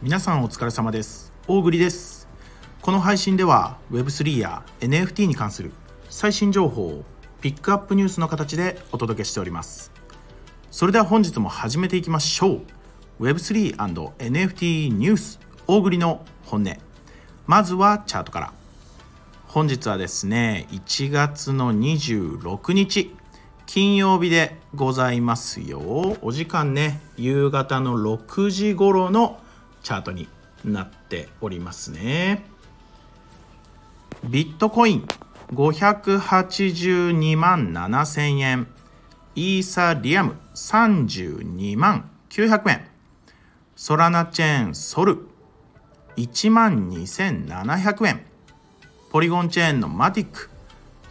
皆さんお疲れ様です。大栗です。この配信では Web3 や NFT に関する最新情報をピックアップニュースの形でお届けしております。それでは本日も始めていきましょう。Web3&NFT ニュース大栗の本音。まずはチャートから。本日はですね1月の26日金曜日でございますよ。お時間ね夕方の6時頃のチャートになっておりますね。ビットコイン582万7000円。イーサリアム32万900円。ソラナチェーンソル1万2700円。ポリゴンチェーンのマティック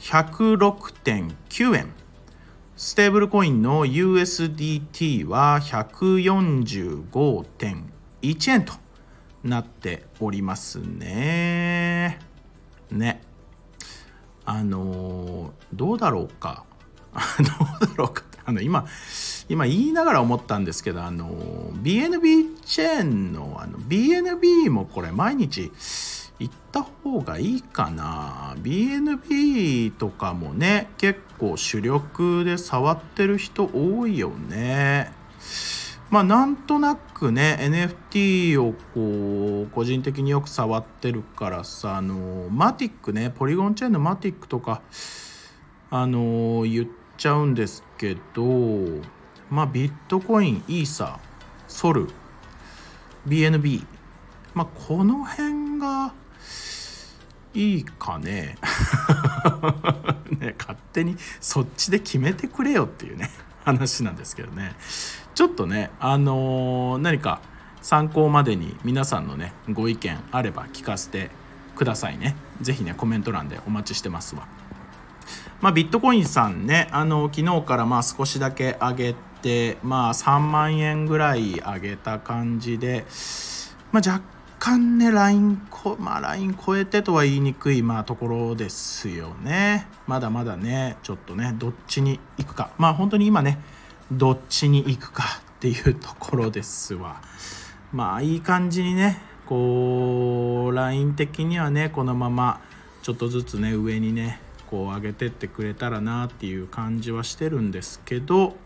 106.9円。ステーブルコインの USDT は145.1円。1円となっておりますね。ね。あのどうだろうか。どうだろうかあの今今言いながら思ったんですけどあの BNB チェーンのあの BNB もこれ毎日行った方がいいかな BNB とかもね結構主力で触ってる人多いよねまあなんとなくね NFT をこう個人的によく触ってるからさあのマティックねポリゴンチェーンのマティックとかあの言っちゃうんですけどまあビットコインイーサソル BNB まあこの辺がいいかね。ね勝手にそっちで決めてくれよっていうね話なんですけどね。ちょっとねあのー、何か参考までに皆さんのねご意見あれば聞かせてくださいね是非ねコメント欄でお待ちしてますわまあビットコインさんねあの昨日からまあ少しだけ上げてまあ3万円ぐらい上げた感じでまあ若干ね、ラインこ、まあ、ライン超えてとは言いにくい、まあ、ところですよね。まだまだね、ちょっとね、どっちに行くか。まあ、本当に今ね、どっちに行くかっていうところですわ。まあ、いい感じにね、こう、ライン的にはね、このまま、ちょっとずつね、上にね、こう上げてってくれたらなっていう感じはしてるんですけど、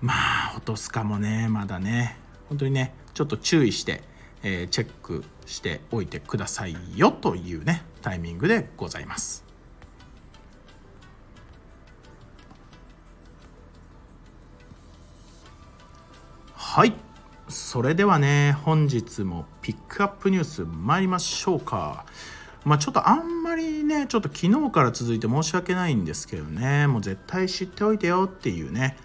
まあ、落とすかもね、まだね、本当にね、ちょっと注意して、えー、チェックしておいてくださいよというねタイミングでございます。はい。それではね本日もピックアップニュース参りましょうか。まあちょっとあんまりねちょっと昨日から続いて申し訳ないんですけどねもう絶対知っておいてよっていうね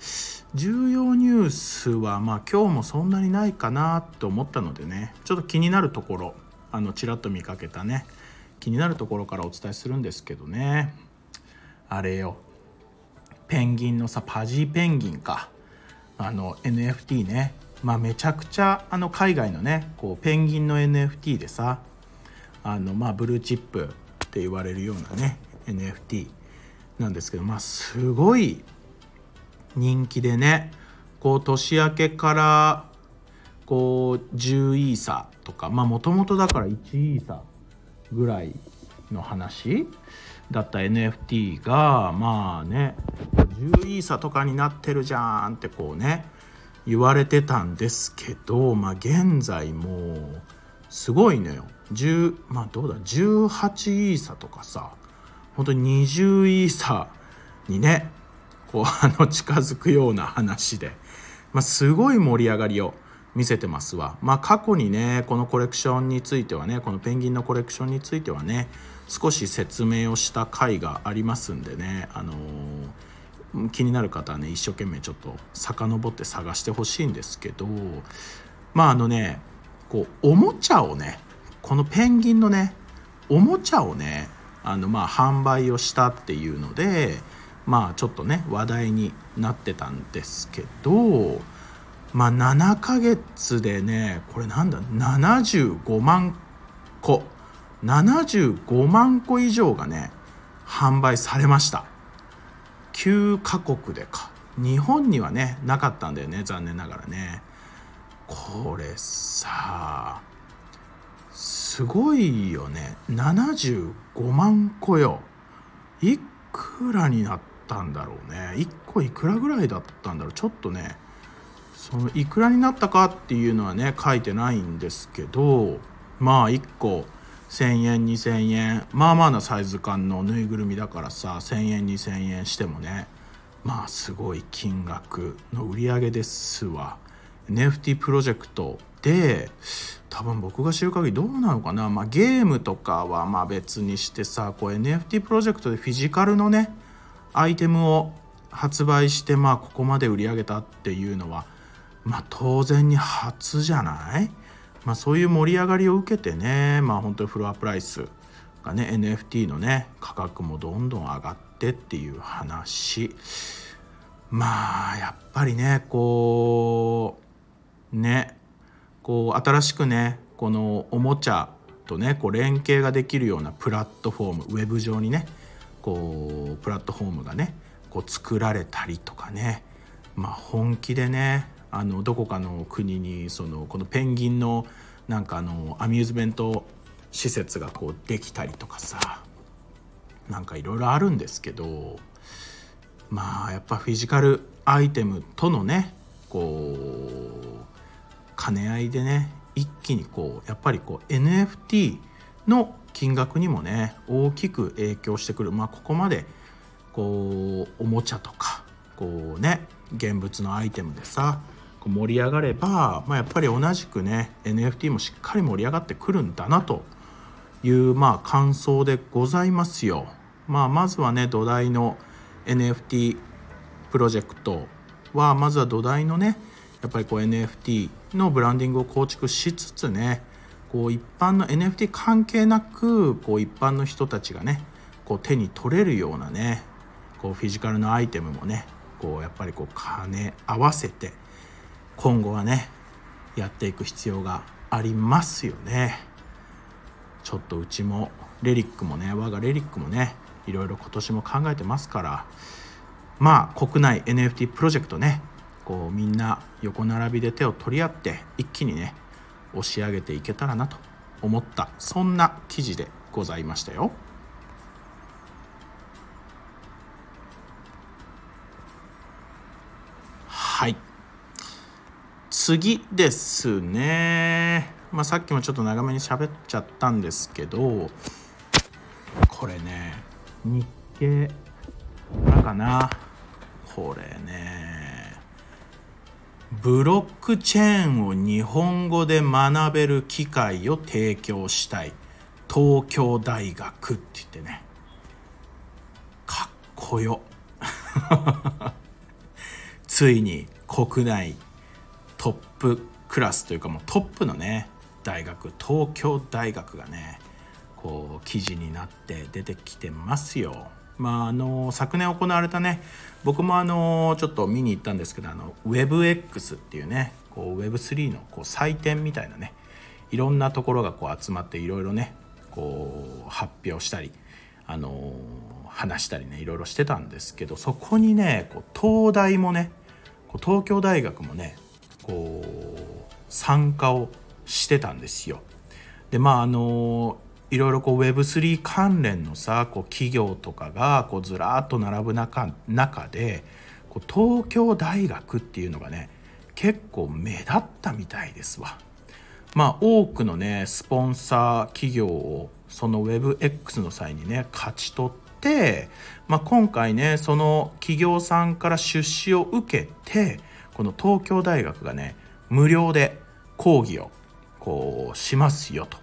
重要ニュースはまあ今日もそんなにないかなと思ったのでねちょっと気になるところあのちらっと見かけたね気になるところからお伝えするんですけどねあれよ。ペンギンのさパジーペンギンか。あの NFT ね。まあめちゃくちゃあの海外のねこうペンギンの NFT でさあのまあブルーチップって言われるようなね NFT なんですけどまあすごい人気でねこう年明けからこう10イーサとかまあもともとだから1イーサぐらいの話だった NFT がまあね10イーサとかになってるじゃんってこうね言われてたんですけどまあ現在もうすごいのよ10まあどうだ18イーサとかさ本当に20イーサにねこうあの近づくような話で、まあ、すごい盛り上がりを見せてますわ。まあ過去にねこのコレクションについてはねこのペンギンのコレクションについてはね少し説明をした回がありますんでねあのー、気になる方はね一生懸命ちょっと遡って探してほしいんですけどまああのねこうおもちゃをねこのペンギンのねおもちゃをねあのまあ販売をしたっていうのでまあちょっとね話題になってたんですけどまあ7ヶ月でねこれなんだ75万個75万個以上がね販売されました。9カ国でか。日本にはねなかったんだよね残念ながらね。これさすごいよね。75万個よ。いくらになったんだろうね。1個いくらぐらいだったんだろう。ちょっとねそのいくらになったかっていうのはね書いてないんですけどまあ1個1,000円2,000円。まあまあなサイズ感のぬいぐるみだからさ1,000円2,000円してもね。まあすごい金額の売り上げですわ。NFT プロジェクトで多分僕が知る限りどうなのかな、まあ、ゲームとかはまあ別にしてさこう NFT プロジェクトでフィジカルのねアイテムを発売してまあここまで売り上げたっていうのはまあ当然に初じゃない？まあ、そういう盛り上がりを受けてねまあ本当にフロアプライスがね NFT のね価格もどんどん上がってっていう話。まあやっぱりねこうねこう新しくねこのおもちゃとねこう連携ができるようなプラットフォームウェブ上にねこうプラットフォームがねこう作られたりとかね。まあ本気でねあのどこかの国にそのこのペンギンのなんかあのアミューズメント施設がこうできたりとかさなんかいろいろあるんですけどまあやっぱフィジカルアイテムとのねこう兼ね合いでね一気にこうやっぱりこう NFT の金額にもね大きく影響してくる。まあここまでこうおもちゃとかこうね現物のアイテムでさ盛り上がれば、まあ、やっぱり同じくね NFT もしっかり盛り上がってくるんだなというまあ感想でございますよ。まあ、まずはね土台の NFT プロジェクトはまずは土台のねやっぱりこう NFT のブランディングを構築しつつねこう一般の NFT 関係なくこう一般の人たちがねこう手に取れるようなねこうフィジカルのアイテムもねこうやっぱりこう兼ね合わせて今後はねやっていく必要がありますよねちょっとうちもレリックもね我がレリックもねいろいろ今年も考えてますからまあ国内 NFT プロジェクトねこうみんな横並びで手を取り合って一気にね押し上げていけたらなと思ったそんな記事でございましたよ。次ですね、まあ、さっきもちょっと長めに喋っちゃったんですけどこれね日経なんかな。これねブロックチェーンを日本語で学べる機会を提供したい。東京大学って言ってね。かっこよ。ついに国内プクラスというかもうトップのね大学東京大学がねこう記事になって出てきてますよ。まああの昨年行われたね僕もあのちょっと見に行ったんですけどあの WebX っていうねこう Web3 のこう祭典みたいなねいろんなところがこう集まっていろいろねこう発表したりあの話したりねいろいろしてたんですけどそこにねこう東大もねこう東京大学もねこう参加をしてたんですよ。でまああのいろいろこう Web3 関連のさこう企業とかがこうずらっと並ぶ中中でこう東京大学っていうのがね結構目立ったみたいですわ。まあ多くのねスポンサー企業をその WebX の際にね勝ち取って、まあ、今回ねその企業さんから出資を受けてこの東京大学がね無料で講義をこうしますよと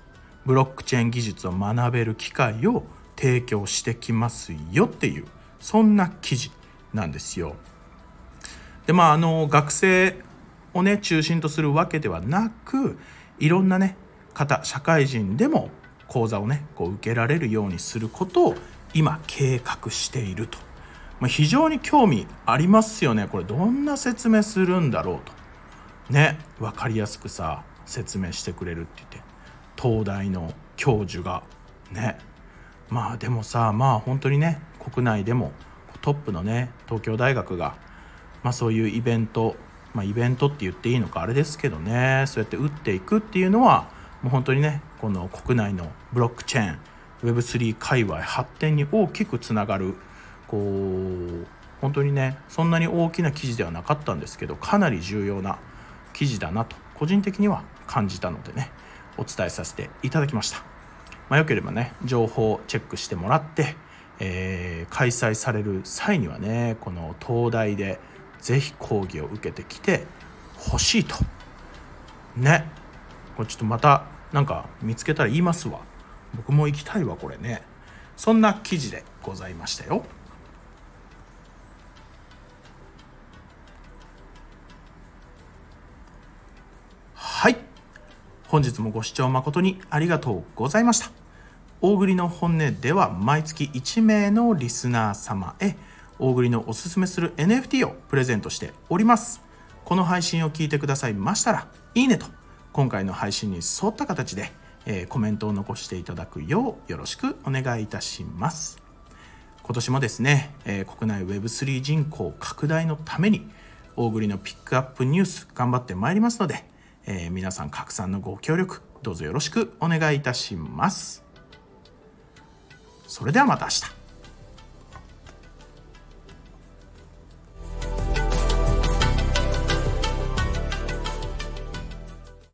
ブロックチェーン技術を学べる機会を提供してきますよっていうそんな記事なんですよ。でまああの学生をね中心とするわけではなくいろんなね方社会人でも講座をねこう受けられるようにすることを今計画しているとまあ、非常に興味ありますよね。これどんな説明するんだろうと。ね分かりやすくさ説明してくれるって言って。東大の教授が。ね。まあでもさまあ本当にね国内でもトップのね東京大学が、まあ、そういうイベントまあ、イベントって言っていいのかあれですけどねそうやって打っていくっていうのはもう本当にねこの国内のブロックチェーン Web3 界隈発展に大きくつながるこう本当にねそんなに大きな記事ではなかったんですけどかなり重要な記事だなと個人的には感じたのでねお伝えさせていただきました、まあ、よければね情報をチェックしてもらって、えー、開催される際にはねこの東大で是非講義を受けてきてほしいと。ね。これちょっとまたなんか見つけたら言いますわ。僕も行きたいわこれね。そんな記事でございましたよ。本日もご視聴誠にありがとうございました。大栗の本音では毎月1名のリスナー様へ大栗のおすすめする NFT をプレゼントしております。この配信を聞いてくださいましたらいいねと今回の配信に沿った形で、えー、コメントを残していただくようよろしくお願いいたします。今年もですね、えー、国内 Web3 人口拡大のために大栗のピックアップニュース頑張ってまいりますのでえー、皆さん拡散のご協力どうぞよろしくお願いいたします。それではまた明日。